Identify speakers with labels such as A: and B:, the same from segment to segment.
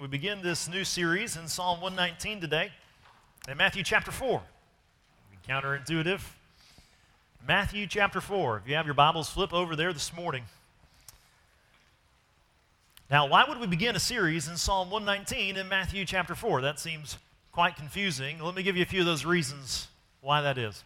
A: We begin this new series in Psalm 119 today, in Matthew chapter 4. Counterintuitive. Matthew chapter 4. If you have your Bibles, flip over there this morning. Now, why would we begin a series in Psalm 119 in Matthew chapter 4? That seems quite confusing. Let me give you a few of those reasons why that is.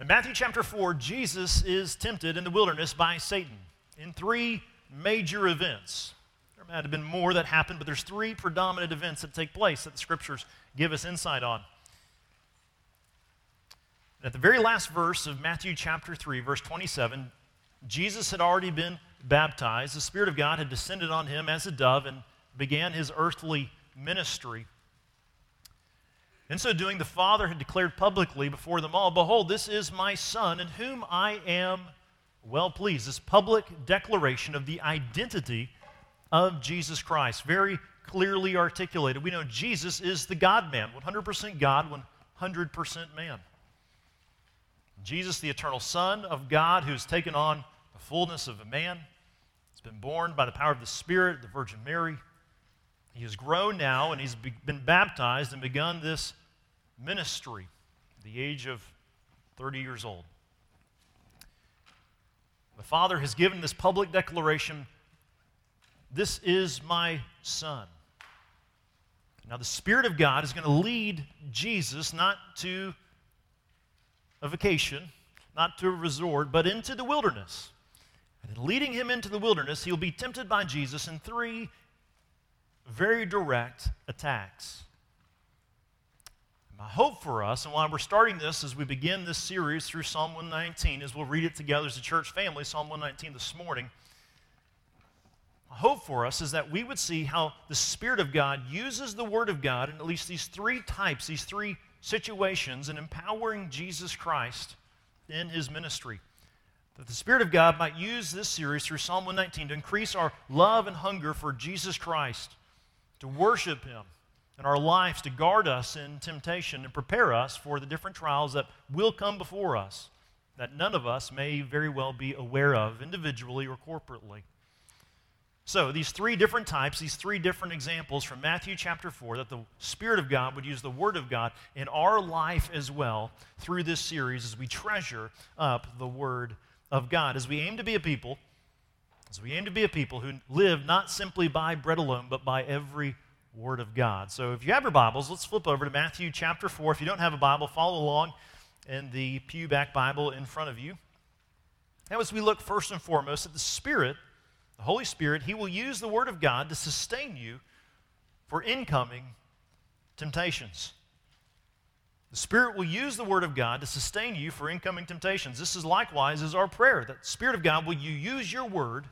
A: In Matthew chapter 4, Jesus is tempted in the wilderness by Satan in three major events. There might have been more that happened, but there's three predominant events that take place that the scriptures give us insight on. At the very last verse of Matthew chapter 3, verse 27, Jesus had already been baptized. The Spirit of God had descended on him as a dove and began his earthly ministry. In so doing, the Father had declared publicly before them all, Behold, this is my Son, in whom I am well pleased. This public declaration of the identity of Jesus Christ, very clearly articulated. We know Jesus is the God man, 100% God, 100% man. Jesus, the eternal Son of God, who has taken on the fullness of a man, has been born by the power of the Spirit, the Virgin Mary. He has grown now and he's been baptized and begun this ministry at the age of 30 years old. The Father has given this public declaration This is my Son. Now, the Spirit of God is going to lead Jesus not to a vacation, not to a resort, but into the wilderness. And in leading him into the wilderness, he'll be tempted by Jesus in three very direct attacks. My hope for us, and why we're starting this as we begin this series through Psalm 119, is we'll read it together as a church family, Psalm 119 this morning. My hope for us is that we would see how the Spirit of God uses the Word of God in at least these three types, these three situations, in empowering Jesus Christ in his ministry. That the Spirit of God might use this series through Psalm 119 to increase our love and hunger for Jesus Christ, to worship Him in our lives to guard us in temptation and prepare us for the different trials that will come before us that none of us may very well be aware of individually or corporately. So, these three different types, these three different examples from Matthew chapter 4, that the Spirit of God would use the Word of God in our life as well through this series as we treasure up the Word of God. As we aim to be a people, as we aim to be a people who live not simply by bread alone, but by every Word of God. So if you have your Bibles, let's flip over to Matthew chapter 4. If you don't have a Bible, follow along in the Pew Back Bible in front of you. Now, as we look first and foremost at the Spirit, the Holy Spirit, He will use the Word of God to sustain you for incoming temptations. The Spirit will use the Word of God to sustain you for incoming temptations. This is likewise is our prayer that Spirit of God will you use your Word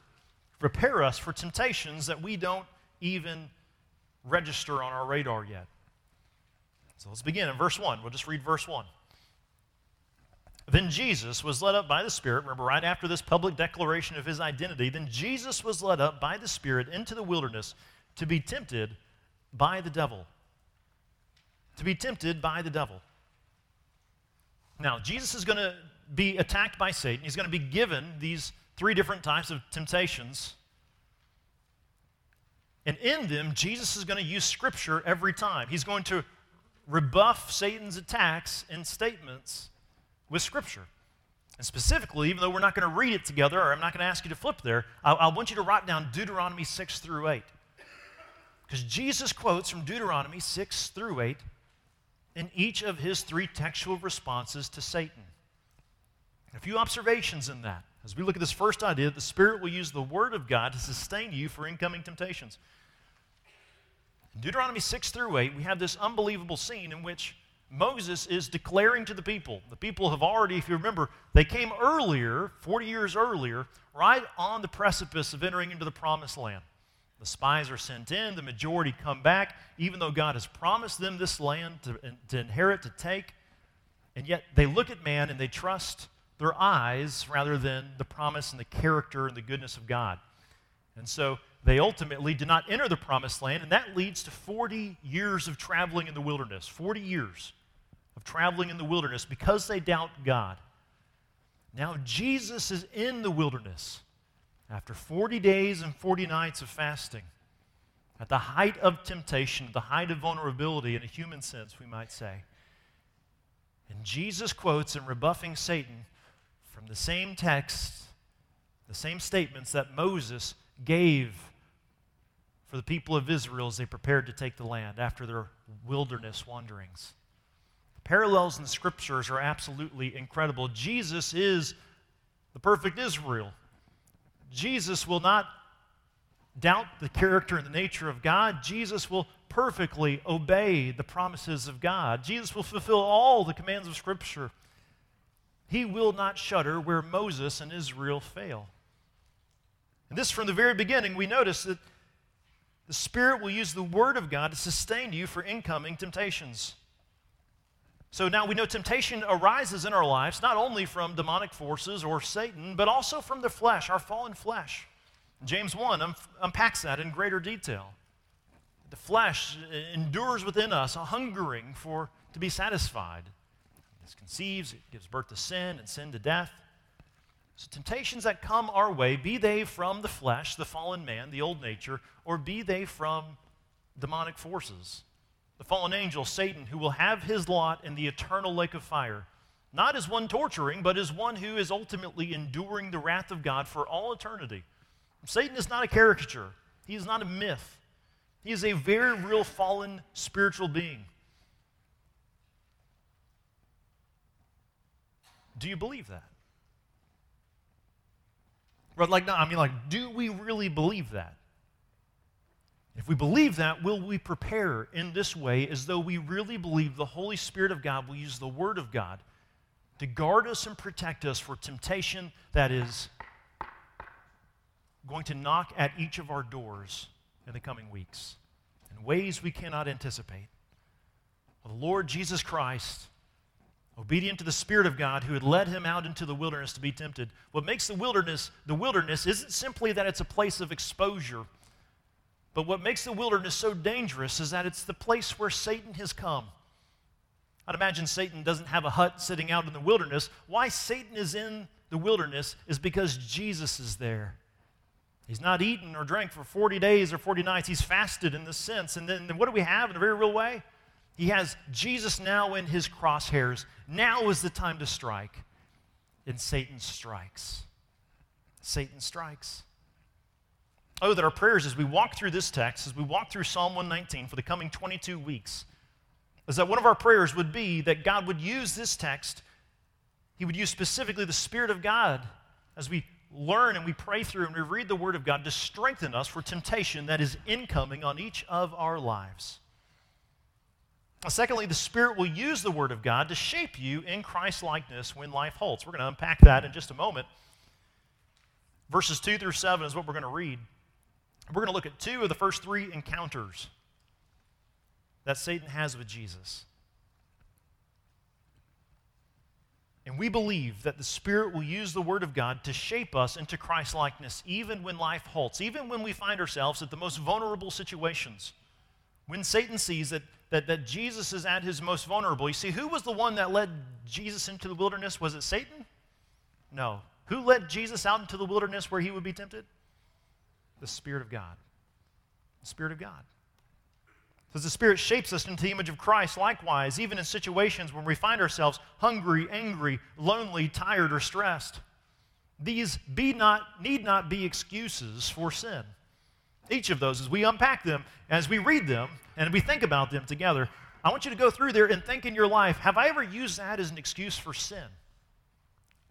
A: prepare us for temptations that we don't even register on our radar yet. So let's begin in verse 1. We'll just read verse 1. Then Jesus was led up by the Spirit. Remember, right after this public declaration of his identity, then Jesus was led up by the Spirit into the wilderness to be tempted by the devil. To be tempted by the devil. Now, Jesus is going to be attacked by Satan. He's going to be given these three different types of temptations and in them, Jesus is going to use Scripture every time. He's going to rebuff Satan's attacks and statements with Scripture. And specifically, even though we're not going to read it together, or I'm not going to ask you to flip there, I, I want you to write down Deuteronomy 6 through 8. Because Jesus quotes from Deuteronomy 6 through 8 in each of his three textual responses to Satan. A few observations in that. As we look at this first idea, the Spirit will use the Word of God to sustain you for incoming temptations. Deuteronomy 6 through 8, we have this unbelievable scene in which Moses is declaring to the people. The people have already, if you remember, they came earlier, 40 years earlier, right on the precipice of entering into the promised land. The spies are sent in, the majority come back, even though God has promised them this land to, to inherit, to take. And yet they look at man and they trust their eyes rather than the promise and the character and the goodness of God. And so they ultimately did not enter the promised land, and that leads to 40 years of traveling in the wilderness. 40 years of traveling in the wilderness because they doubt God. Now, Jesus is in the wilderness, after 40 days and 40 nights of fasting, at the height of temptation, at the height of vulnerability in a human sense, we might say. And Jesus quotes in rebuffing Satan from the same text, the same statements that Moses gave for the people of Israel as they prepared to take the land after their wilderness wanderings. The parallels in the scriptures are absolutely incredible. Jesus is the perfect Israel. Jesus will not doubt the character and the nature of God. Jesus will perfectly obey the promises of God. Jesus will fulfill all the commands of Scripture. He will not shudder where Moses and Israel fail. And this, from the very beginning, we notice that the Spirit will use the Word of God to sustain you for incoming temptations. So now we know temptation arises in our lives not only from demonic forces or Satan, but also from the flesh, our fallen flesh. James 1 um, unpacks that in greater detail. The flesh endures within us a hungering for to be satisfied. It conceives, it gives birth to sin, and sin to death. So, temptations that come our way, be they from the flesh, the fallen man, the old nature, or be they from demonic forces, the fallen angel, Satan, who will have his lot in the eternal lake of fire, not as one torturing, but as one who is ultimately enduring the wrath of God for all eternity. Satan is not a caricature, he is not a myth. He is a very real fallen spiritual being. Do you believe that? Right, like, no, I mean, like, do we really believe that? If we believe that, will we prepare in this way as though we really believe the Holy Spirit of God will use the Word of God to guard us and protect us for temptation that is going to knock at each of our doors in the coming weeks in ways we cannot anticipate? The Lord Jesus Christ obedient to the Spirit of God who had led him out into the wilderness to be tempted. What makes the wilderness the wilderness isn't simply that it's a place of exposure, but what makes the wilderness so dangerous is that it's the place where Satan has come. I'd imagine Satan doesn't have a hut sitting out in the wilderness. Why Satan is in the wilderness is because Jesus is there. He's not eaten or drank for 40 days or 40 nights. He's fasted in this sense. And then what do we have in a very real way? He has Jesus now in his crosshairs. Now is the time to strike. And Satan strikes. Satan strikes. Oh, that our prayers as we walk through this text, as we walk through Psalm 119 for the coming 22 weeks, is that one of our prayers would be that God would use this text, He would use specifically the Spirit of God as we learn and we pray through and we read the Word of God to strengthen us for temptation that is incoming on each of our lives. Secondly, the Spirit will use the Word of God to shape you in Christ likeness when life halts. We're going to unpack that in just a moment. Verses 2 through 7 is what we're going to read. We're going to look at two of the first three encounters that Satan has with Jesus. And we believe that the Spirit will use the Word of God to shape us into Christ likeness, even when life halts, even when we find ourselves at the most vulnerable situations. When Satan sees that that, that Jesus is at his most vulnerable. You see, who was the one that led Jesus into the wilderness? Was it Satan? No. Who led Jesus out into the wilderness where he would be tempted? The Spirit of God. The Spirit of God. Because the Spirit shapes us into the image of Christ, likewise, even in situations when we find ourselves hungry, angry, lonely, tired, or stressed. These be not, need not be excuses for sin. Each of those, as we unpack them, as we read them, and we think about them together, I want you to go through there and think in your life have I ever used that as an excuse for sin?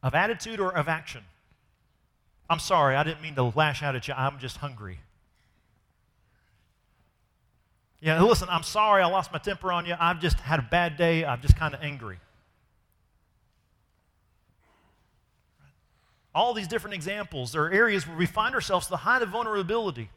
A: Of attitude or of action? I'm sorry, I didn't mean to lash out at you. I'm just hungry. Yeah, listen, I'm sorry I lost my temper on you. I've just had a bad day. I'm just kind of angry. All these different examples, are areas where we find ourselves the height of vulnerability.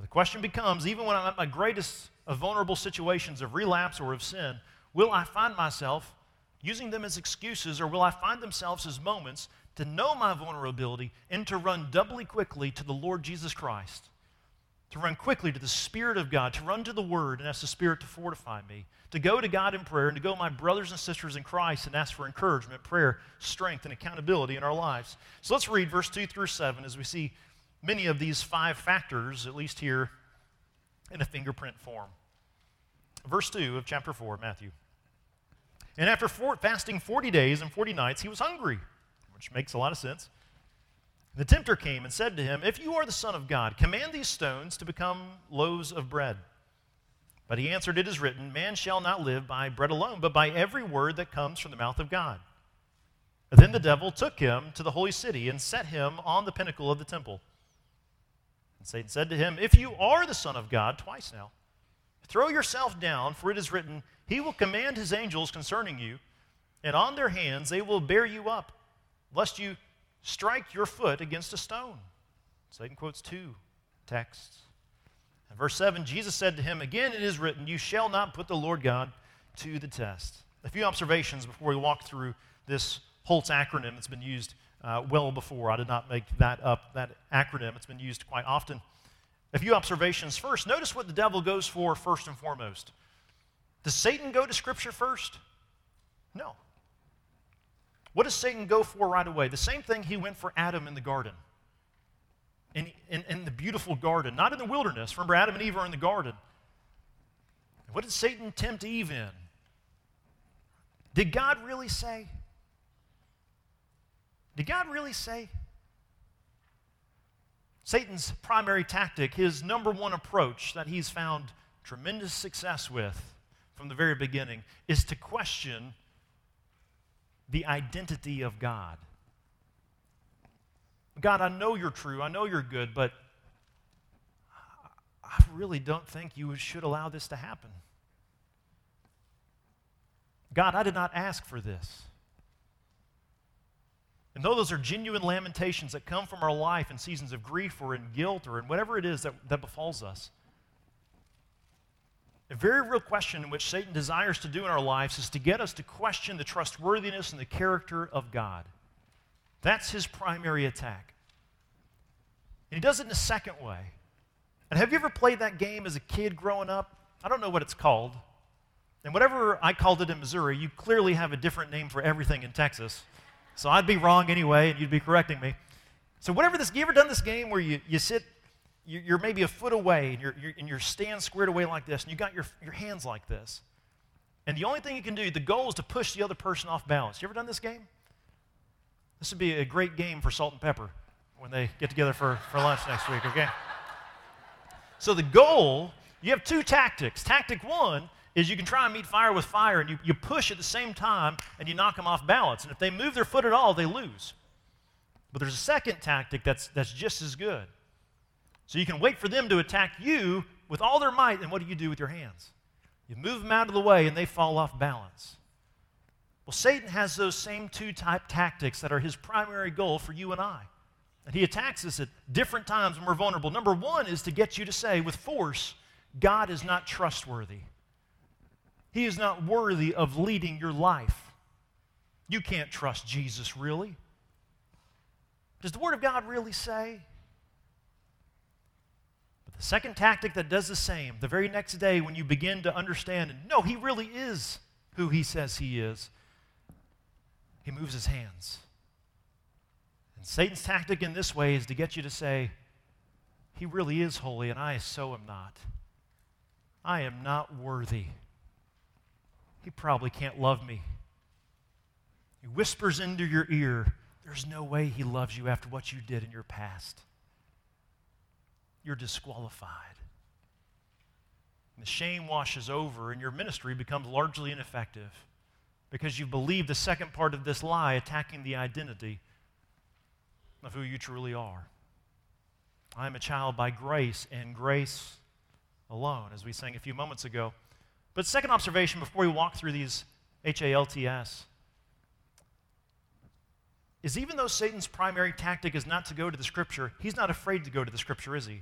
A: The question becomes even when I'm at my greatest of vulnerable situations of relapse or of sin, will I find myself using them as excuses or will I find themselves as moments to know my vulnerability and to run doubly quickly to the Lord Jesus Christ, to run quickly to the Spirit of God, to run to the Word and ask the Spirit to fortify me, to go to God in prayer and to go to my brothers and sisters in Christ and ask for encouragement, prayer, strength, and accountability in our lives. So let's read verse 2 through 7 as we see many of these five factors, at least here, in a fingerprint form. Verse 2 of chapter 4, Matthew. And after four, fasting 40 days and 40 nights, he was hungry, which makes a lot of sense. The tempter came and said to him, If you are the Son of God, command these stones to become loaves of bread. But he answered, It is written, Man shall not live by bread alone, but by every word that comes from the mouth of God. then the devil took him to the holy city and set him on the pinnacle of the temple. And Satan said to him, If you are the Son of God, twice now, throw yourself down, for it is written, He will command His angels concerning you, and on their hands they will bear you up, lest you strike your foot against a stone. Satan quotes two texts. In verse 7, Jesus said to him, Again it is written, You shall not put the Lord God to the test. A few observations before we walk through this Halts acronym that's been used uh, well before. I did not make that up, that acronym. It's been used quite often. A few observations. First, notice what the devil goes for first and foremost. Does Satan go to Scripture first? No. What does Satan go for right away? The same thing he went for Adam in the garden. In, in, in, the beautiful garden, not in the wilderness. Remember, Adam and Eve are in the garden. What did Satan tempt Eve in? Did God really say? Did God really say? Satan's primary tactic, his number one approach that he's found tremendous success with from the very beginning, is to question the identity of God. God, I know you're true. I know you're good, but I really don't think you should allow this to happen. God, I did not ask for this. And though those are genuine lamentations that come from our life in seasons of grief or in guilt or in whatever it is that, that befalls us, a very real question in which Satan desires to do in our lives is to get us to question the trustworthiness and the character of God. That's his primary attack. And he does it in a second way. And have you ever played that game as a kid growing up? I don't know what it's called. And whatever I called it in Missouri, you clearly have a different name for everything in Texas. So I'd be wrong anyway, and you'd be correcting me. So whatever this, you ever done this game where you, you sit you're maybe a foot away and you're, you're, and you're stand squared away like this and you got your, your hands like this. And the only thing you can do, the goal is to push the other person off balance. You ever done this game? This would be a great game for salt and pepper when they get together for, for lunch next week, okay? So the goal, you have two tactics. Tactic one is you can try and meet fire with fire and you, you push at the same time and you knock them off balance. And if they move their foot at all, they lose. But there's a second tactic that's, that's just as good. So you can wait for them to attack you with all their might, and what do you do with your hands? You move them out of the way, and they fall off balance. Well, Satan has those same two type tactics that are his primary goal for you and I. And he attacks us at different times when we're vulnerable. Number one is to get you to say with force, God is not trustworthy. He is not worthy of leading your life. You can't trust Jesus, really. Does the Word of God really say But the second tactic that does the same, the very next day when you begin to understand and no, he really is who he says he is, he moves his hands. And Satan's tactic in this way is to get you to say, he really is holy and I so am not. I am not worthy. He probably can't love me. He whispers into your ear, there's no way he loves you after what you did in your past you're disqualified. And the shame washes over, and your ministry becomes largely ineffective because you believe the second part of this lie attacking the identity of who you truly are. I am a child by grace and grace alone, as we sang a few moments ago. But, second observation before we walk through these H A L T S is even though Satan's primary tactic is not to go to the scripture, he's not afraid to go to the scripture, is he?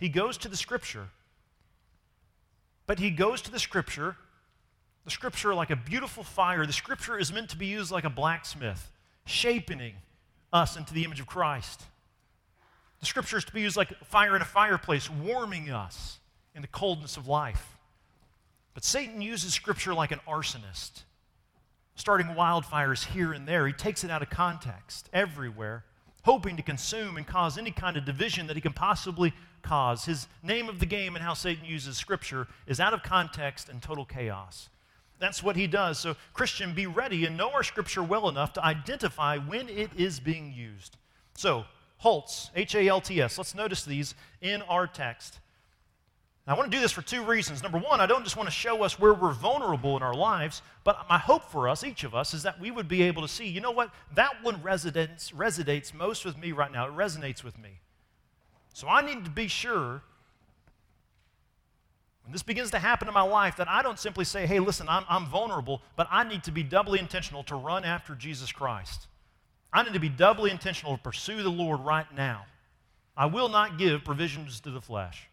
A: He goes to the scripture, but he goes to the scripture, the scripture like a beautiful fire. The scripture is meant to be used like a blacksmith, shaping us into the image of Christ. The scripture is to be used like fire in a fireplace, warming us in the coldness of life. But Satan uses scripture like an arsonist, starting wildfires here and there. He takes it out of context everywhere, hoping to consume and cause any kind of division that he can possibly cause. His name of the game and how Satan uses scripture is out of context and total chaos. That's what he does. So, Christian, be ready and know our scripture well enough to identify when it is being used. So, Halts, H A L T S, let's notice these in our text. Now, I want to do this for two reasons. Number one, I don't just want to show us where we're vulnerable in our lives, but my hope for us, each of us, is that we would be able to see, you know what, that one resonates, resonates most with me right now. It resonates with me. So I need to be sure when this begins to happen in my life, that I don't simply say, hey, listen, I'm, I'm vulnerable, but I need to be doubly intentional to run after Jesus Christ. I need to be doubly intentional to pursue the Lord right now. I will not give provisions to the flesh.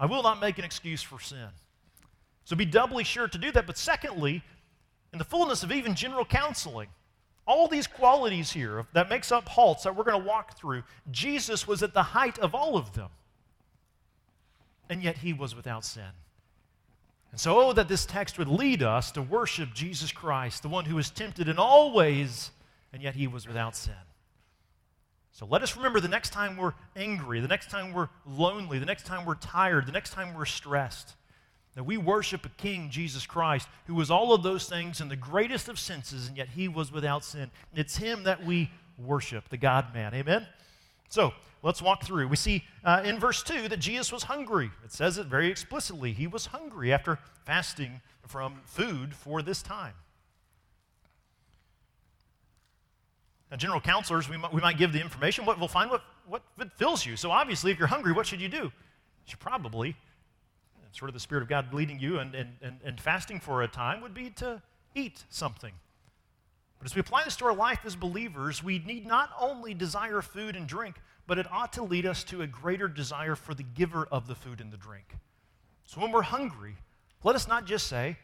A: I will not make an excuse for sin. So be doubly sure to do that. But secondly, in the fullness of even general counseling, all these qualities here that makes up halts that we're going to walk through, Jesus was at the height of all of them and yet he was without sin. And so, oh, that this text would lead us to worship Jesus Christ, the one who was tempted in all ways, and yet he was without sin. So let us remember the next time we're angry, the next time we're lonely, the next time we're tired, the next time we're stressed, that we worship a King, Jesus Christ, who was all of those things in the greatest of senses, and yet he was without sin. It's him that we worship, the God man. Amen? So, let's walk through. We see uh, in verse 2 that Jesus was hungry. It says it very explicitly. He was hungry after fasting from food for this time. Now, general counselors, we might, we might give the information. What, we'll find what, what fills you. So, obviously, if you're hungry, what should you do? You should probably, sort of the Spirit of God leading you, and, and, and, and fasting for a time would be to eat something. But as we apply this to our life as believers, we need not only desire food and drink, but it ought to lead us to a greater desire for the giver of the food and the drink. So when we're hungry, let us not just say,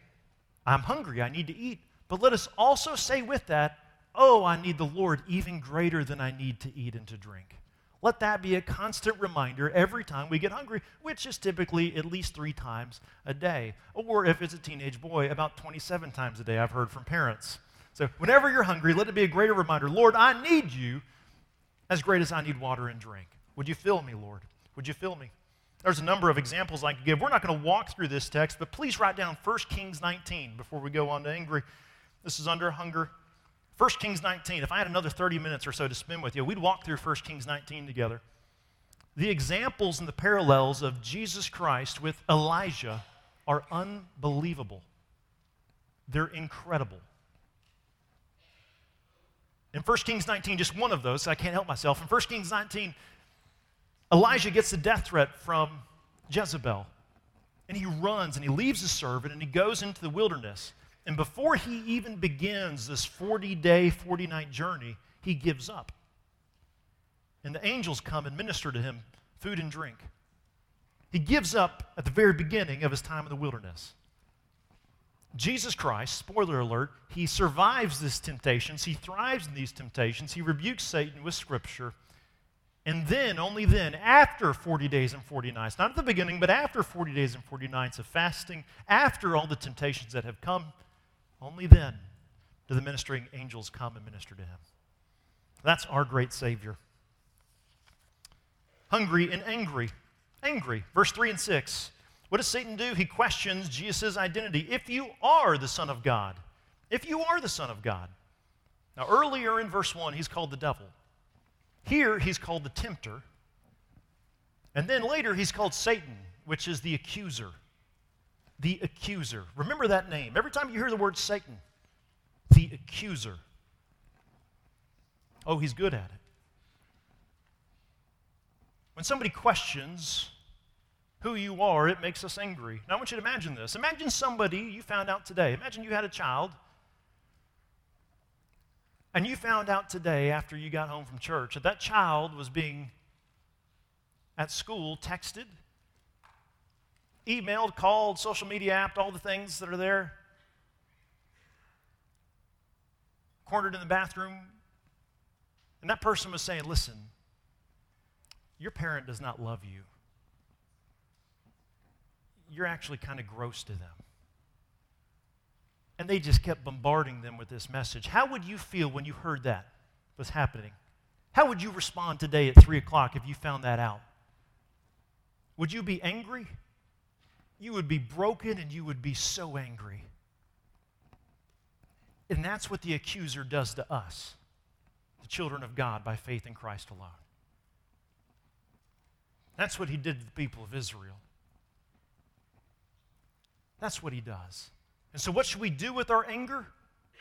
A: I'm hungry, I need to eat, but let us also say with that, oh, I need the Lord even greater than I need to eat and to drink. Let that be a constant reminder every time we get hungry, which is typically at least three times a day. Or if it's a teenage boy, about 27 times a day, I've heard from parents. So whenever you're hungry, let it be a greater reminder Lord, I need you as great as I need water and drink. Would you fill me, Lord? Would you fill me? There's a number of examples I could give. We're not going to walk through this text, but please write down 1 Kings 19 before we go on to angry. This is under hunger. 1 Kings 19. If I had another 30 minutes or so to spend with you, we'd walk through 1 Kings 19 together. The examples and the parallels of Jesus Christ with Elijah are unbelievable. They're incredible. In 1 Kings 19, just one of those, I can't help myself. In 1 Kings 19, Elijah gets a death threat from Jezebel. And he runs and he leaves his servant and he goes into the wilderness. And before he even begins this 40 day, 40 night journey, he gives up. And the angels come and minister to him food and drink. He gives up at the very beginning of his time in the wilderness. Jesus Christ, spoiler alert, he survives these temptations. He thrives in these temptations. He rebukes Satan with Scripture. And then, only then, after 40 days and 40 nights, not at the beginning, but after 40 days and 40 nights of fasting, after all the temptations that have come, only then do the ministering angels come and minister to him. That's our great Savior. Hungry and angry. Angry. Verse 3 and 6. What does Satan do? He questions Jesus' identity. If you are the Son of God, if you are the Son of God. Now, earlier in verse 1, he's called the devil. Here, he's called the tempter. And then later, he's called Satan, which is the accuser. The accuser. Remember that name. Every time you hear the word Satan, the accuser. Oh, he's good at it. When somebody questions who you are, it makes us angry. Now, I want you to imagine this. Imagine somebody you found out today. Imagine you had a child, and you found out today after you got home from church that that child was being at school texted, emailed, called, social media apped, all the things that are there, cornered in the bathroom, and that person was saying, Listen, your parent does not love you. You're actually kind of gross to them. And they just kept bombarding them with this message. How would you feel when you heard that was happening? How would you respond today at 3 o'clock if you found that out? Would you be angry? You would be broken and you would be so angry. And that's what the accuser does to us, the children of God, by faith in Christ alone. That's what he did to the people of Israel. That's what he does. And so, what should we do with our anger?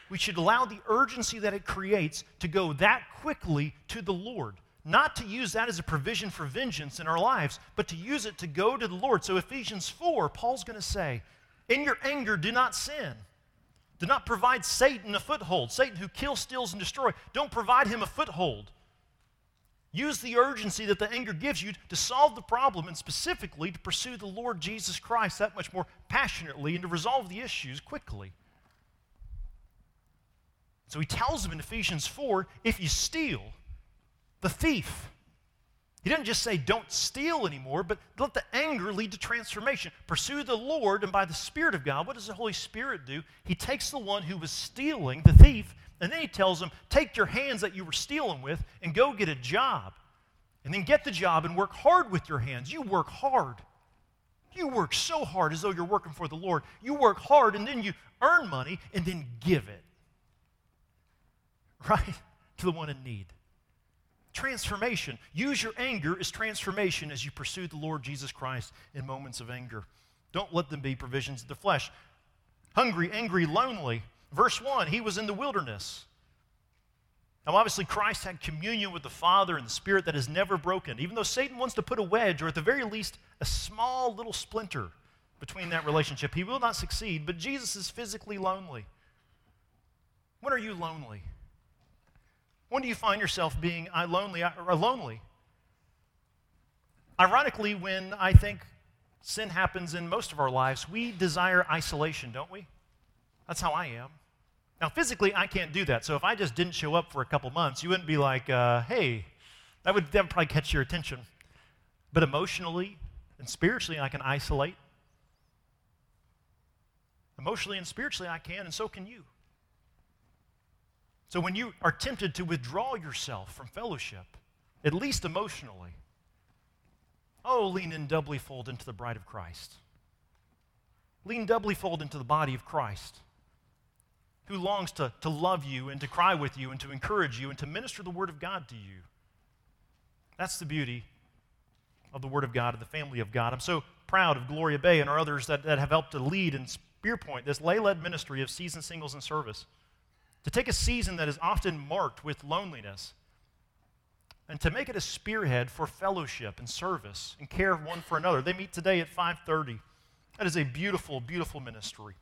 A: We should allow the urgency that it creates to go that quickly to the Lord. Not to use that as a provision for vengeance in our lives, but to use it to go to the Lord. So, Ephesians 4, Paul's going to say, In your anger, do not sin. Do not provide Satan a foothold. Satan, who kills, steals, and destroys, don't provide him a foothold. Use the urgency that the anger gives you to solve the problem and specifically to pursue the Lord Jesus Christ that much more passionately and to resolve the issues quickly. So he tells them in Ephesians 4 if you steal, the thief, he didn't just say don't steal anymore, but let the anger lead to transformation. Pursue the Lord, and by the Spirit of God, what does the Holy Spirit do? He takes the one who was stealing, the thief, and then he tells them, Take your hands that you were stealing with and go get a job. And then get the job and work hard with your hands. You work hard. You work so hard as though you're working for the Lord. You work hard and then you earn money and then give it. Right? To the one in need. Transformation. Use your anger as transformation as you pursue the Lord Jesus Christ in moments of anger. Don't let them be provisions of the flesh. Hungry, angry, lonely. Verse 1 He was in the wilderness. Now, obviously, Christ had communion with the Father and the Spirit that is never broken, even though Satan wants to put a wedge, or at the very least, a small little splinter between that relationship. He will not succeed, but Jesus is physically lonely. When are you lonely? When do you find yourself being I lonely or lonely? Ironically, when I think sin happens in most of our lives, we desire isolation, don't we? That's how I am. Now, physically, I can't do that. So if I just didn't show up for a couple months, you wouldn't be like, uh, hey, that would, that would probably catch your attention. But emotionally and spiritually, I can isolate. Emotionally and spiritually, I can, and so can you. So when you are tempted to withdraw yourself from fellowship, at least emotionally, oh, lean in doubly fold into the bride of Christ. Lean doubly fold into the body of Christ who longs to, to love you and to cry with you and to encourage you and to minister the Word of God to you. That's the beauty of the Word of God and the family of God. I'm so proud of Gloria Bay and our others that, that have helped to lead and spearpoint this lay led ministry of season singles and service. To take a season that is often marked with loneliness and to make it a spearhead for fellowship and service and care of one for another. They meet today at 5:30. That is a beautiful, beautiful ministry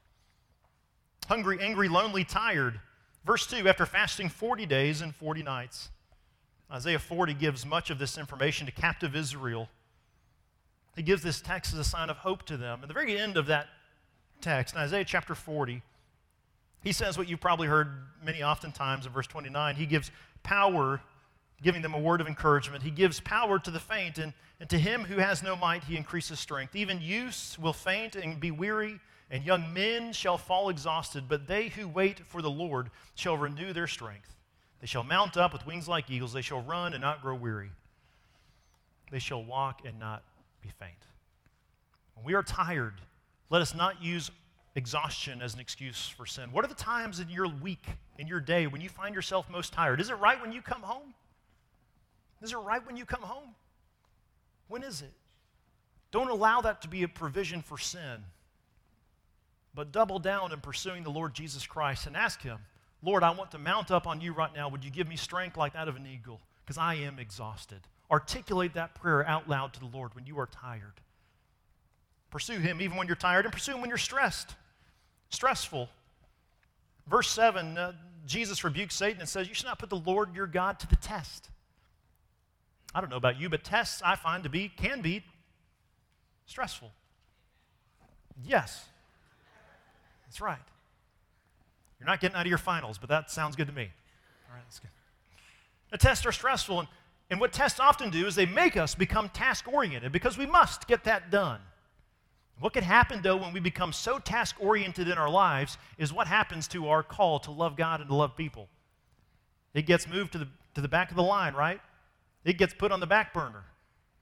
A: hungry, angry, lonely, tired. Verse 2 after fasting 40 days and 40 nights. Isaiah 40 gives much of this information to captive Israel. He gives this text as a sign of hope to them. At the very end of that text, in Isaiah chapter 40, he says what you've probably heard many oftentimes in verse 29. He gives power, giving them a word of encouragement. He gives power to the faint, and, and to him who has no might, he increases strength. Even youths will faint and be weary and young men shall fall exhausted, but they who wait for the Lord shall renew their strength. They shall mount up with wings like eagles. They shall run and not grow weary. They shall walk and not be faint. When we are tired, let us not use exhaustion as an excuse for sin. What are the times in your week, in your day, when you find yourself most tired? Is it right when you come home? Is it right when you come home? When is it? Don't allow that to be a provision for sin but double down in pursuing the Lord Jesus Christ and ask Him, Lord, I want to mount up on you right now. Would you give me strength like that of an eagle? Because I am exhausted. Articulate that prayer out loud to the Lord when you are tired. Pursue Him even when you're tired, and pursue Him when you're stressed, stressful. Verse 7, uh, Jesus rebukes Satan and says, You should not put the Lord your God to the test. I don't know about you, but tests I find to be, can be stressful. Yes. That's right. You're not getting out of your finals, but that sounds good to me. All right, that's good. The tests are stressful, and, And what tests often do is they make us become task oriented because we must get that done. What can happen, though, when we become so task oriented in our lives is what happens to our call to love God and to love people. It gets moved to the, to the back of the line, right? It gets put on the back burner.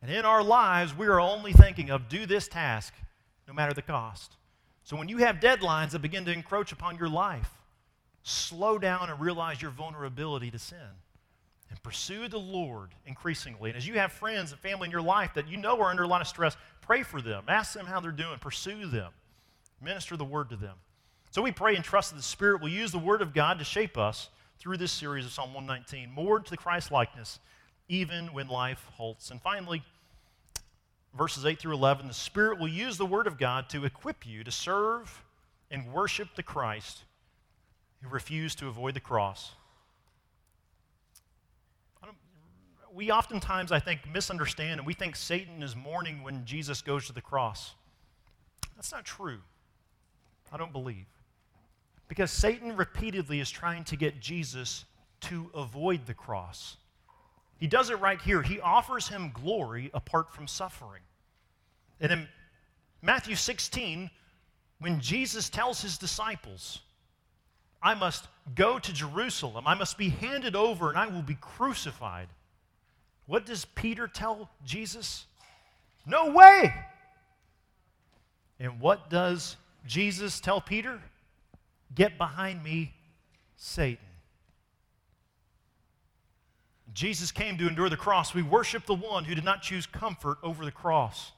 A: And in our lives, we are only thinking of do this task no matter the cost. So when you have deadlines that begin to encroach upon your life, slow down and realize your vulnerability to sin and pursue the Lord increasingly. And as you have friends and family in your life that you know are under a lot of stress, pray for them. Ask them how they're doing. Pursue them. Minister the word to them. So we pray and trust that the Spirit will use the word of God to shape us through this series of Psalm 119, more to the Christ likeness, even when life halts. And finally, verses 8 through 11, the Spirit will use the word of God to equip you to serve and worship the Christ who refused to avoid the cross we oftentimes, I think, misunderstand and we think Satan is mourning when Jesus goes to the cross. That's not true. I don't believe. Because Satan repeatedly is trying to get Jesus to avoid the cross. He does it right here. He offers him glory apart from suffering. And in Matthew 16, when Jesus tells his disciples, I must go to Jerusalem, I must be handed over, and I will be crucified. What does Peter tell Jesus? No way! And what does Jesus tell Peter? Get behind me, Satan. Jesus came to endure the cross. We worship the one who did not choose comfort over the cross.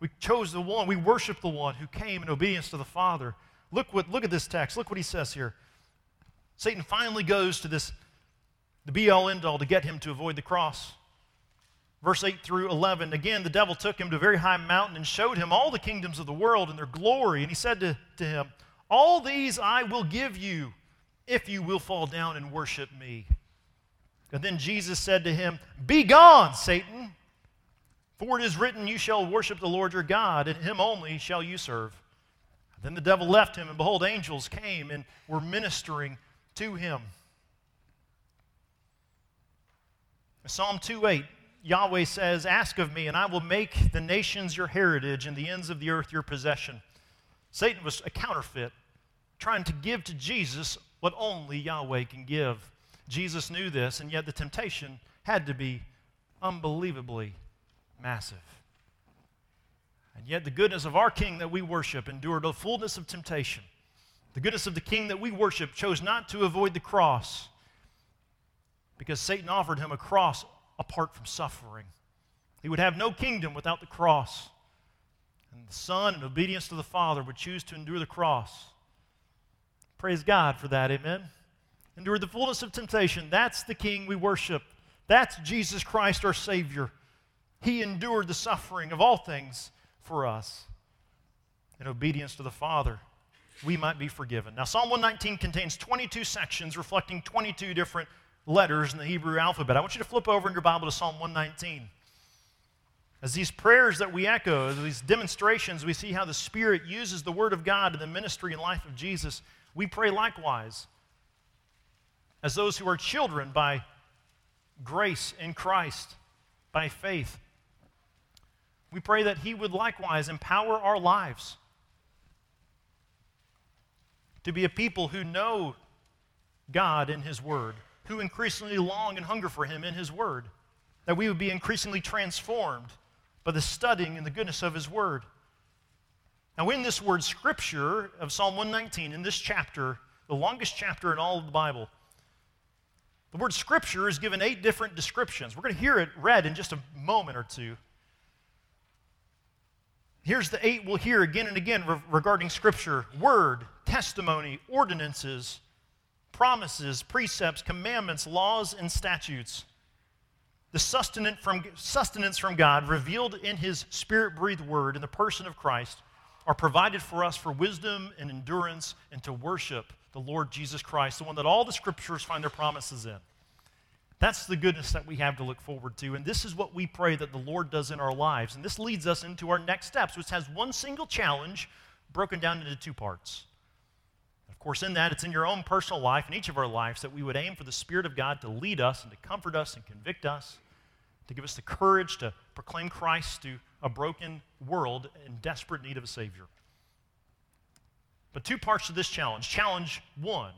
A: We chose the one, we worship the one who came in obedience to the Father. Look what look at this text. Look what he says here. Satan finally goes to this the be all end all to get him to avoid the cross. Verse 8 through 11 again, the devil took him to a very high mountain and showed him all the kingdoms of the world and their glory. And he said to, to him, All these I will give you if you will fall down and worship me. And then Jesus said to him, Be gone, Satan, for it is written, You shall worship the Lord your God, and him only shall you serve. Then the devil left him, and behold, angels came and were ministering to him. Psalm 2 8 Yahweh says, Ask of me, and I will make the nations your heritage and the ends of the earth your possession. Satan was a counterfeit, trying to give to Jesus what only Yahweh can give. Jesus knew this, and yet the temptation had to be unbelievably massive. And yet, the goodness of our King that we worship endured the fullness of temptation. The goodness of the King that we worship chose not to avoid the cross because Satan offered him a cross apart from suffering. He would have no kingdom without the cross. And the Son, in obedience to the Father, would choose to endure the cross. Praise God for that, amen? Endure the fullness of temptation. That's the King we worship. That's Jesus Christ, our Savior. He endured the suffering of all things for us. In obedience to the Father, we might be forgiven. Now, Psalm 119 contains 22 sections reflecting 22 different letters in the Hebrew alphabet. I want you to flip over in your Bible to Psalm 119. As these prayers that we echo, these demonstrations, we see how the Spirit uses the Word of God in the ministry and life of Jesus. We pray likewise as those who are children by grace in Christ, by faith. We pray that He would likewise empower our lives to be a people who know God in His Word who increasingly long and hunger for Him in His Word, that we would be increasingly transformed by the studying and the goodness of His Word. Now, in this word scripture of Psalm 119, in this chapter, the longest chapter in all of the Bible, the word scripture is given eight different descriptions. We're going to hear it read in just a moment or two. Here's the eight we'll hear again and again re- regarding Scripture word, testimony, ordinances, promises, precepts, commandments, laws, and statutes. The sustenance from, sustenance from God revealed in His Spirit breathed word in the person of Christ are provided for us for wisdom and endurance and to worship the Lord Jesus Christ, the one that all the scriptures find their promises in. That's the goodness that we have to look forward to. And this is what we pray that the Lord does in our lives. And this leads us into our next steps, which has one single challenge broken down into two parts. Of course, in that, it's in your own personal life, in each of our lives, that we would aim for the Spirit of God to lead us and to comfort us and convict us to give us the courage to proclaim Christ to a broken world in desperate need of a Savior. But two parts to this challenge. Challenge one.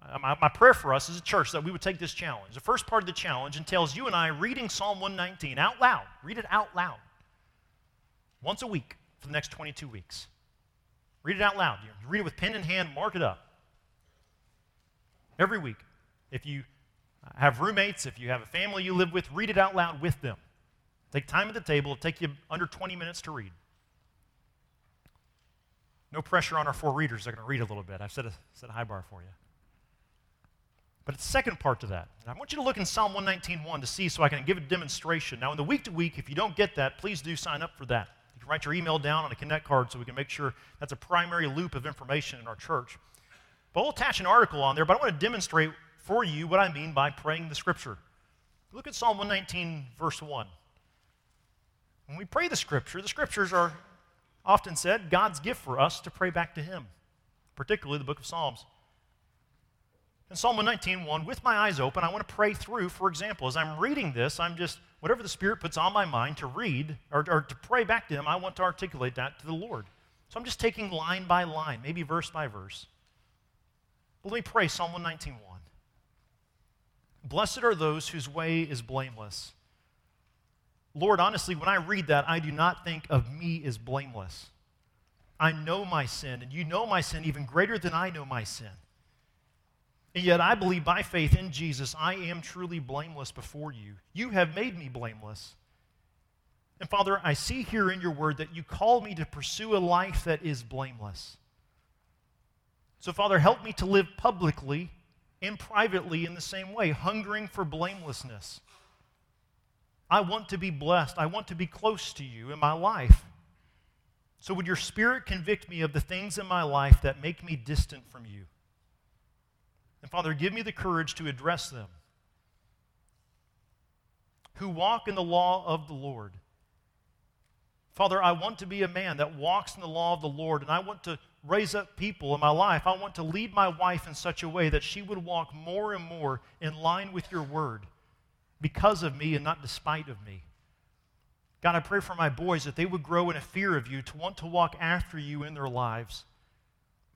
A: Uh, my, my prayer for us as a church that we would take this challenge. The first part of the challenge entails you and I reading Psalm 119 out loud. Read it out loud. Once a week for the next 22 weeks. Read it out loud. You read it with pen in hand, mark it up. Every week. If you have roommates, if you have a family you live with, read it out loud with them. Take time at the table. It'll take you under 20 minutes to read. No pressure on our four readers. They're going to read a little bit. I've set a, set a high bar for you. But it's the second part to that. And I want you to look in Psalm 119.1 to see so I can give a demonstration. Now, in the week to week, if you don't get that, please do sign up for that. Can write your email down on a Connect card so we can make sure that's a primary loop of information in our church. But we'll attach an article on there, but I want to demonstrate for you what I mean by praying the Scripture. Look at Psalm 119, verse 1. When we pray the Scripture, the Scriptures are often said God's gift for us to pray back to Him, particularly the book of Psalms. In Psalm 119, 1, with my eyes open, I want to pray through, for example, as I'm reading this, I'm just, whatever the Spirit puts on my mind to read or, or to pray back to Him, I want to articulate that to the Lord. So I'm just taking line by line, maybe verse by verse. But let me pray Psalm 119, Blessed are those whose way is blameless Lord, honestly, when I read that, I do not think of me as blameless. I know my sin, and you know my sin even greater than I know my sin. And yet, I believe by faith in Jesus, I am truly blameless before you. You have made me blameless. And Father, I see here in your word that you call me to pursue a life that is blameless. So, Father, help me to live publicly and privately in the same way, hungering for blamelessness. I want to be blessed. I want to be close to you in my life. So, would your spirit convict me of the things in my life that make me distant from you? And Father, give me the courage to address them. Who walk in the law of the Lord. Father, I want to be a man that walks in the law of the Lord, and I want to raise up people in my life. I want to lead my wife in such a way that she would walk more and more in line with your word because of me and not despite of me. God, I pray for my boys that they would grow in a fear of you, to want to walk after you in their lives.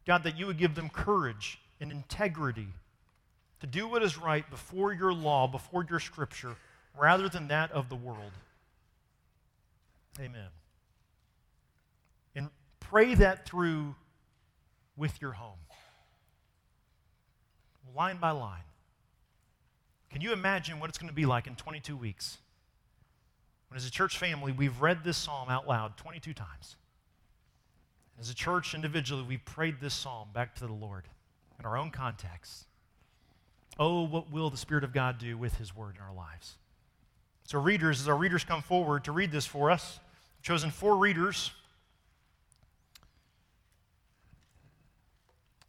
A: God, that you would give them courage and integrity to do what is right before your law, before your scripture, rather than that of the world. Amen. And pray that through with your home, line by line. Can you imagine what it's going to be like in 22 weeks? When, as a church family, we've read this psalm out loud 22 times. As a church, individually, we prayed this psalm back to the Lord in our own context. Oh, what will the Spirit of God do with His Word in our lives? So, readers, as our readers come forward to read this for us, I've chosen four readers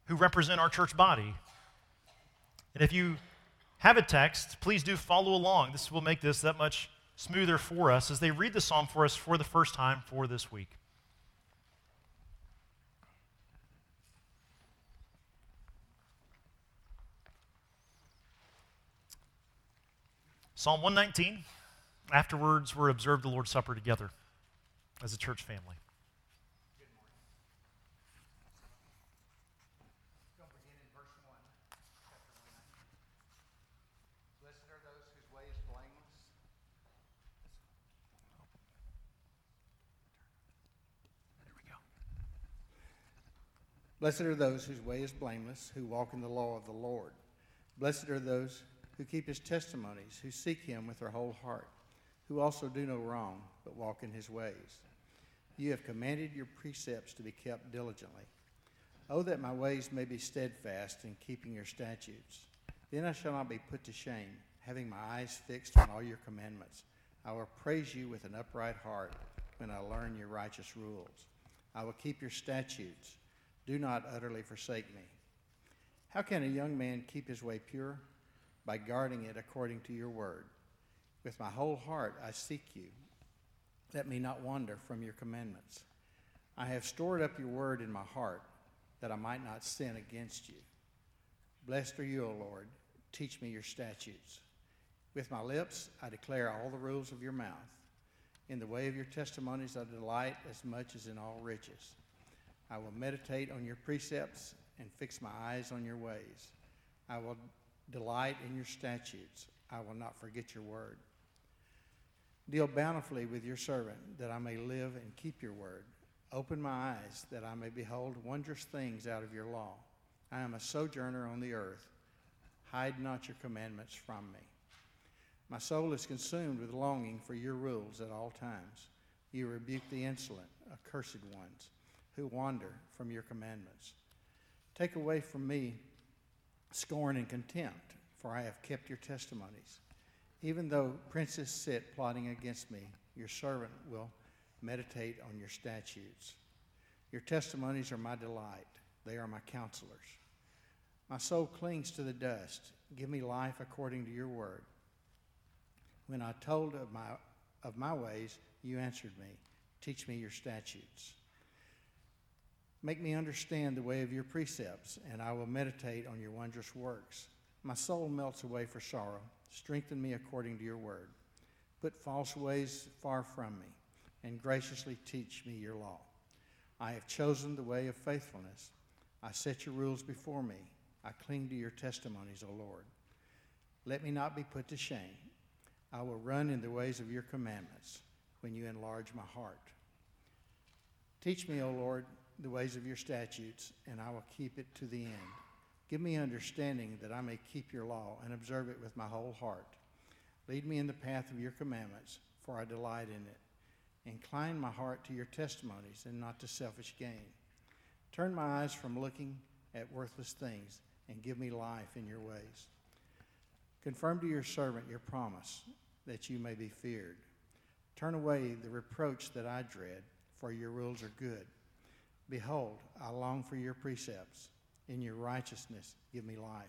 A: who represent our church body. And if you have a text, please do follow along. This will make this that much smoother for us as they read the psalm for us for the first time for this week. Psalm 119. Afterwards, we're observed the Lord's Supper together as a church family.
B: Blessed are those whose way is blameless, who walk in the law of the Lord. Blessed are those who keep his testimonies, who seek him with their whole heart, who also do no wrong, but walk in his ways. You have commanded your precepts to be kept diligently. Oh, that my ways may be steadfast in keeping your statutes. Then I shall not be put to shame, having my eyes fixed on all your commandments. I will praise you with an upright heart when I learn your righteous rules. I will keep your statutes. Do not utterly forsake me. How can a young man keep his way pure? By guarding it according to your word. With my whole heart I seek you. Let me not wander from your commandments. I have stored up your word in my heart that I might not sin against you. Blessed are you, O Lord. Teach me your statutes. With my lips, I declare all the rules of your mouth. In the way of your testimonies, I delight as much as in all riches. I will meditate on your precepts and fix my eyes on your ways. I will delight in your statutes. I will not forget your word. Deal bountifully with your servant, that I may live and keep your word. Open my eyes, that I may behold wondrous things out of your law. I am a sojourner on the earth. Hide not your commandments from me. My soul is consumed with longing for your rules at all times. You rebuke the insolent, accursed ones, who wander from your commandments. Take away from me scorn and contempt, for I have kept your testimonies. Even though princes sit plotting against me, your servant will meditate on your statutes. Your testimonies are my delight, they are my counselors. My soul clings to the dust. Give me life according to your word. When I told of my, of my ways, you answered me. Teach me your statutes. Make me understand the way of your precepts, and I will meditate on your wondrous works. My soul melts away for sorrow. Strengthen me according to your word. Put false ways far from me, and graciously teach me your law. I have chosen the way of faithfulness. I set your rules before me. I cling to your testimonies, O Lord. Let me not be put to shame. I will run in the ways of your commandments when you enlarge my heart. Teach me, O Lord, the ways of your statutes, and I will keep it to the end. Give me understanding that I may keep your law and observe it with my whole heart. Lead me in the path of your commandments, for I delight in it. Incline my heart to your testimonies and not to selfish gain. Turn my eyes from looking at worthless things and give me life in your ways. Confirm to your servant your promise that you may be feared. Turn away the reproach that I dread, for your rules are good. Behold, I long for your precepts. In your righteousness, give me life.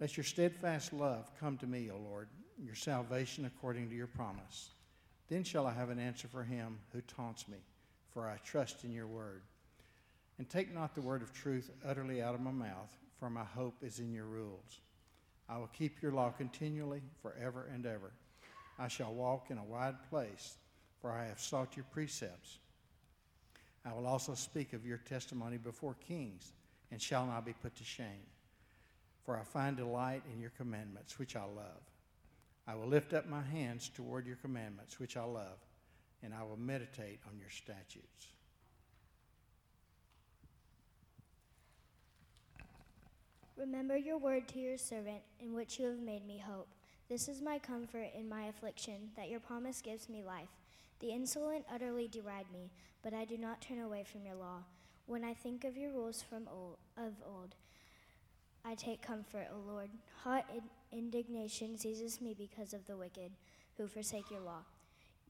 B: Let your steadfast love come to me, O Lord, your salvation according to your promise. Then shall I have an answer for him who taunts me, for I trust in your word. And take not the word of truth utterly out of my mouth, for my hope is in your rules. I will keep your law continually, forever and ever. I shall walk in a wide place, for I have sought your precepts. I will also speak of your testimony before kings, and shall not be put to shame. For I find delight in your commandments, which I love. I will lift up my hands toward your commandments, which I love, and I will meditate on your statutes.
C: Remember your word to your servant, in which you have made me hope. This is my comfort in my affliction, that your promise gives me life. The insolent utterly deride me, but I do not turn away from your law. When I think of your rules from old, of old, I take comfort, O Lord. Hot indignation seizes me because of the wicked, who forsake your law.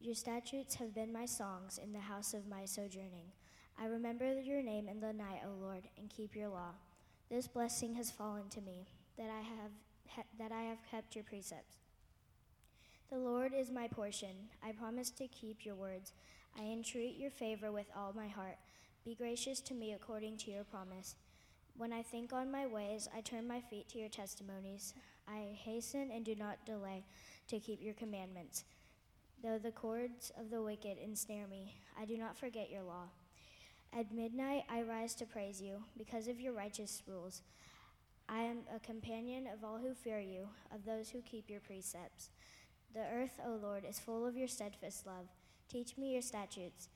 C: Your statutes have been my songs in the house of my sojourning. I remember your name in the night, O Lord, and keep your law. This blessing has fallen to me, that I have, that I have kept your precepts. The Lord is my portion. I promise to keep your words. I entreat your favor with all my heart. Be gracious to me according to your promise. When I think on my ways, I turn my feet to your testimonies. I hasten and do not delay to keep your commandments. Though the cords of the wicked ensnare me, I do not forget your law. At midnight I rise to praise you because of your righteous rules. I am a companion of all who fear you, of those who keep your precepts. The earth, O Lord, is full of your steadfast love. Teach me your statutes.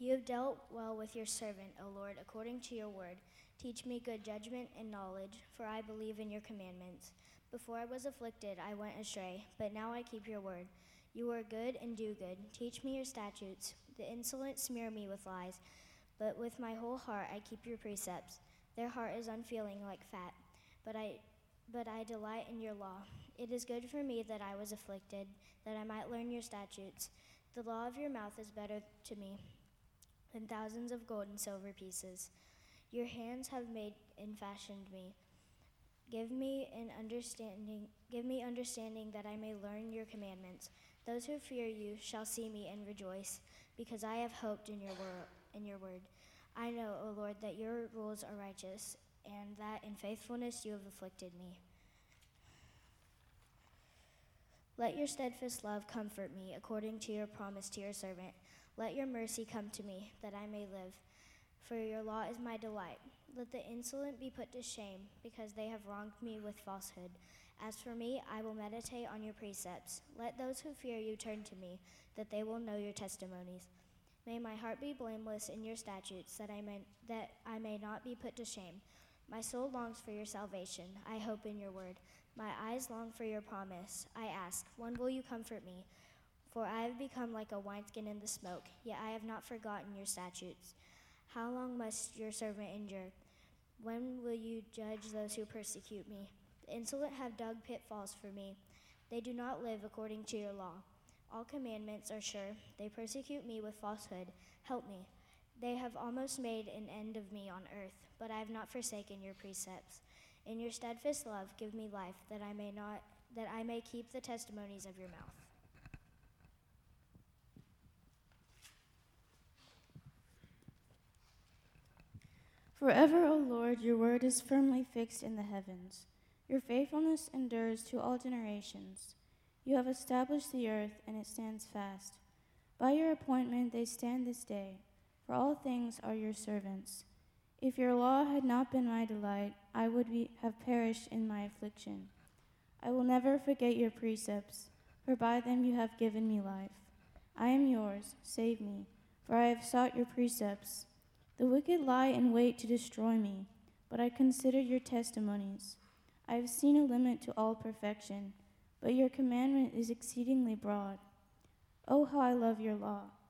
C: You have dealt well with your servant, O Lord, according to your word. Teach me good judgment and knowledge, for I believe in your commandments. Before I was afflicted, I went astray, but now I keep your word. You are good and do good. Teach me your statutes. The insolent smear me with lies, but with my whole heart I keep your precepts. Their heart is unfeeling like fat, but I but I delight in your law. It is good for me that I was afflicted, that I might learn your statutes. The law of your mouth is better to me than thousands of gold and silver pieces. Your hands have made and fashioned me. Give me an understanding give me understanding that I may learn your commandments. Those who fear you shall see me and rejoice, because I have hoped in your word in your word. I know, O Lord, that your rules are righteous, and that in faithfulness you have afflicted me. Let your steadfast love comfort me according to your promise to your servant. Let your mercy come to me, that I may live. For your law is my delight. Let the insolent be put to shame, because they have wronged me with falsehood. As for me, I will meditate on your precepts. Let those who fear you turn to me, that they will know your testimonies. May my heart be blameless in your statutes, that I may, that I may not be put to shame. My soul longs for your salvation. I hope in your word. My eyes long for your promise. I ask, when will you comfort me? For I have become like a wineskin in the smoke, yet I have not forgotten your statutes. How long must your servant endure? When will you judge those who persecute me? The insolent have dug pitfalls for me. They do not live according to your law. All commandments are sure. They persecute me with falsehood. Help me. They have almost made an end of me on earth, but I have not forsaken your precepts. In your steadfast love, give me life, that I may not that I may keep the testimonies of your mouth.
D: Forever, O Lord, your word is firmly fixed in the heavens. Your faithfulness endures to all generations. You have established the earth, and it stands fast. By your appointment they stand this day, for all things are your servants. If your law had not been my delight, I would be, have perished in my affliction. I will never forget your precepts, for by them you have given me life. I am yours, save me, for I have sought your precepts. The wicked lie in wait to destroy me, but I consider your testimonies. I have seen a limit to all perfection, but your commandment is exceedingly broad. Oh, how I love your law!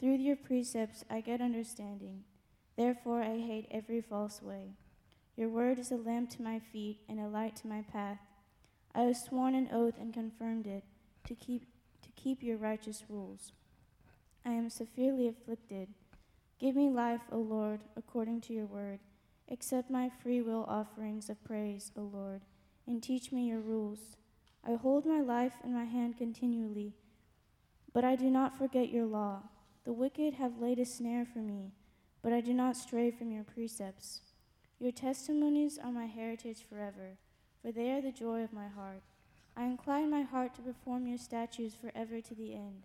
D: Through your precepts I get understanding. Therefore, I hate every false way. Your word is a lamp to my feet and a light to my path. I have sworn an oath and confirmed it to keep, to keep your righteous rules. I am severely afflicted. Give me life, O Lord, according to your word. Accept my free will offerings of praise, O Lord, and teach me your rules. I hold my life in my hand continually, but I do not forget your law. The wicked have laid a snare for me but I do not stray from your precepts. Your testimonies are my heritage forever, for they are the joy of my heart. I incline my heart to perform your statutes forever to the end.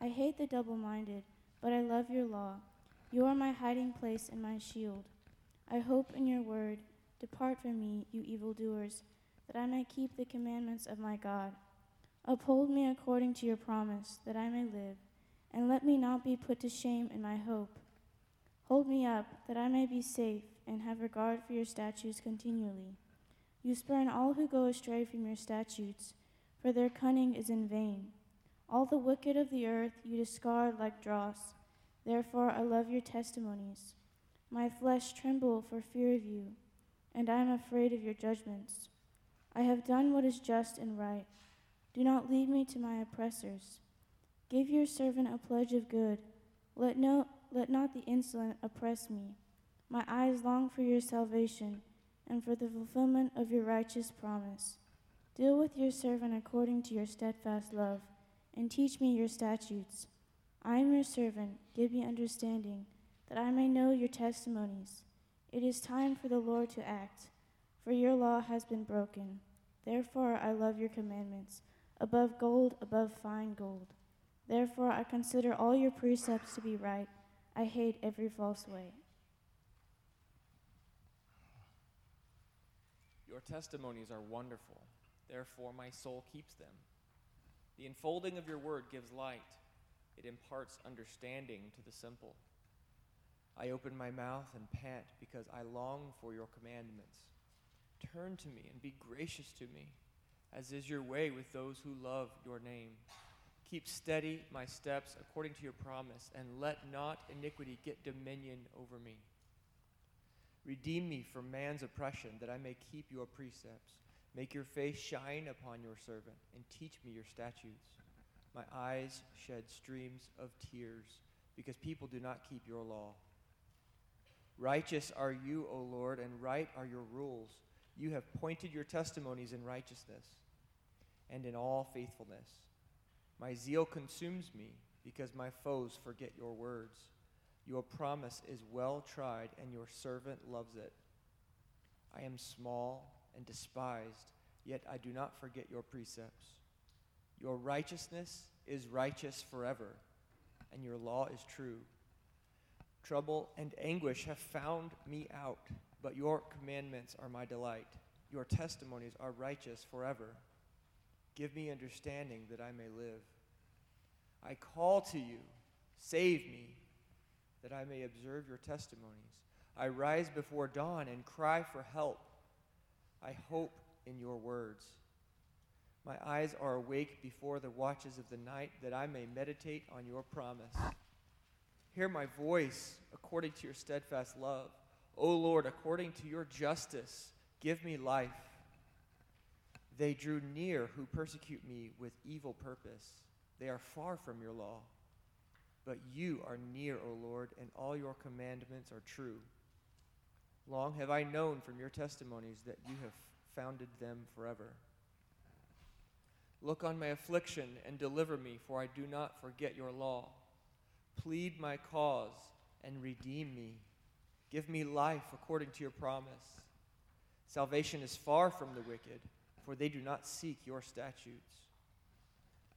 D: I hate the double minded, but I love your law. You are my hiding place and my shield. I hope in your word. Depart from me, you evildoers, that I may keep the commandments of my God. Uphold me according to your promise, that I may live, and let me not be put to shame in my hope. Hold me up, that I may be safe and have regard for your statutes continually. You spurn all who go astray from your statutes, for their cunning is in vain. All the wicked of the earth you discard like dross. Therefore I love your testimonies. My flesh tremble for fear of you, and I am afraid of your judgments. I have done what is just and right. Do not lead me to my oppressors. Give your servant a pledge of good. Let no let not the insolent oppress me. My eyes long for your salvation and for the fulfillment of your righteous promise. Deal with your servant according to your steadfast love, and teach me your statutes. I am your servant, give me understanding, that I may know your testimonies. It is time for the Lord to act, for your law has been broken. Therefore I love your commandments, above gold, above fine gold. Therefore I consider all your precepts to be right I hate every false way.
E: Your testimonies are wonderful, therefore my soul keeps them. The enfolding of your word gives light, it imparts understanding to the simple. I open my mouth and pant because I long for your commandments. Turn to me and be gracious to me, as is your way with those who love your name. Keep steady my steps according to your promise, and let not iniquity get dominion over me. Redeem me from man's oppression, that I may keep your precepts. Make your face shine upon your servant, and teach me your statutes. My eyes shed streams of tears, because people do not keep your law. Righteous are you, O Lord, and right are your rules. You have pointed your testimonies in righteousness and in all faithfulness. My zeal consumes me because my foes forget your words. Your promise is well tried, and your servant loves it. I am small and despised, yet I do not forget your precepts. Your righteousness is righteous forever, and your law is true. Trouble and anguish have found me out, but your commandments are my delight. Your testimonies are righteous forever. Give me understanding that I may live. I call to you, save me, that I may observe your testimonies. I rise before dawn and cry for help. I hope in your words. My eyes are awake before the watches of the night, that I may meditate on your promise. Hear my voice according to your steadfast love. O Lord, according to your justice, give me life. They drew near who persecute me with evil purpose. They are far from your law. But you are near, O Lord, and all your commandments are true. Long have I known from your testimonies that you have founded them forever. Look on my affliction and deliver me, for I do not forget your law. Plead my cause and redeem me. Give me life according to your promise. Salvation is far from the wicked, for they do not seek your statutes.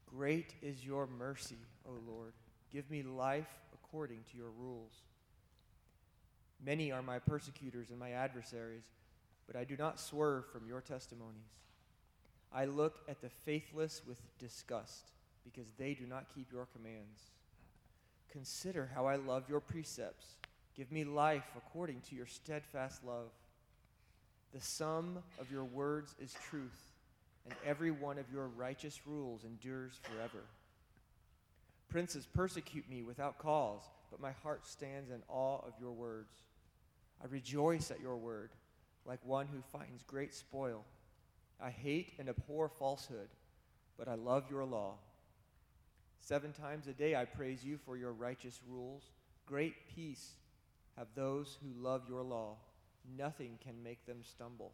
E: Great is your mercy, O Lord. Give me life according to your rules. Many are my persecutors and my adversaries, but I do not swerve from your testimonies. I look at the faithless with disgust, because they do not keep your commands. Consider how I love your precepts. Give me life according to your steadfast love. The sum of your words is truth, and every one of your righteous rules endures forever. Princes persecute me without cause, but my heart stands in awe of your words. I rejoice at your word, like one who finds great spoil. I hate and abhor falsehood, but I love your law. Seven times a day I praise you for your righteous rules. Great peace have those who love your law. Nothing can make them stumble.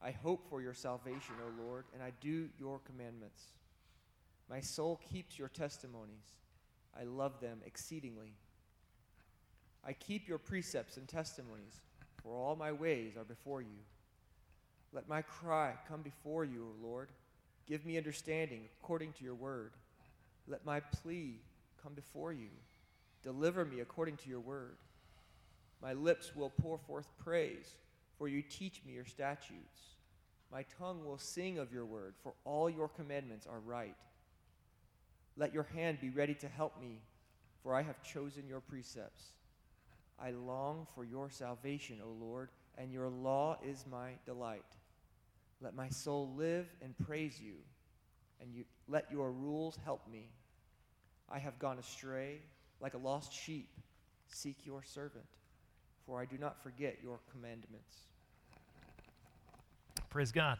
E: I hope for your salvation, O Lord, and I do your commandments. My soul keeps your testimonies. I love them exceedingly. I keep your precepts and testimonies, for all my ways are before you. Let my cry come before you, O Lord. Give me understanding according to your word. Let my plea come before you. Deliver me according to your word. My lips will pour forth praise, for you teach me your statutes. My tongue will sing of your word, for all your commandments are right. Let your hand be ready to help me, for I have chosen your precepts. I long for your salvation, O Lord, and your law is my delight. Let my soul live and praise you, and you, let your rules help me. I have gone astray like a lost sheep. Seek your servant, for I do not forget your commandments.
A: Praise God.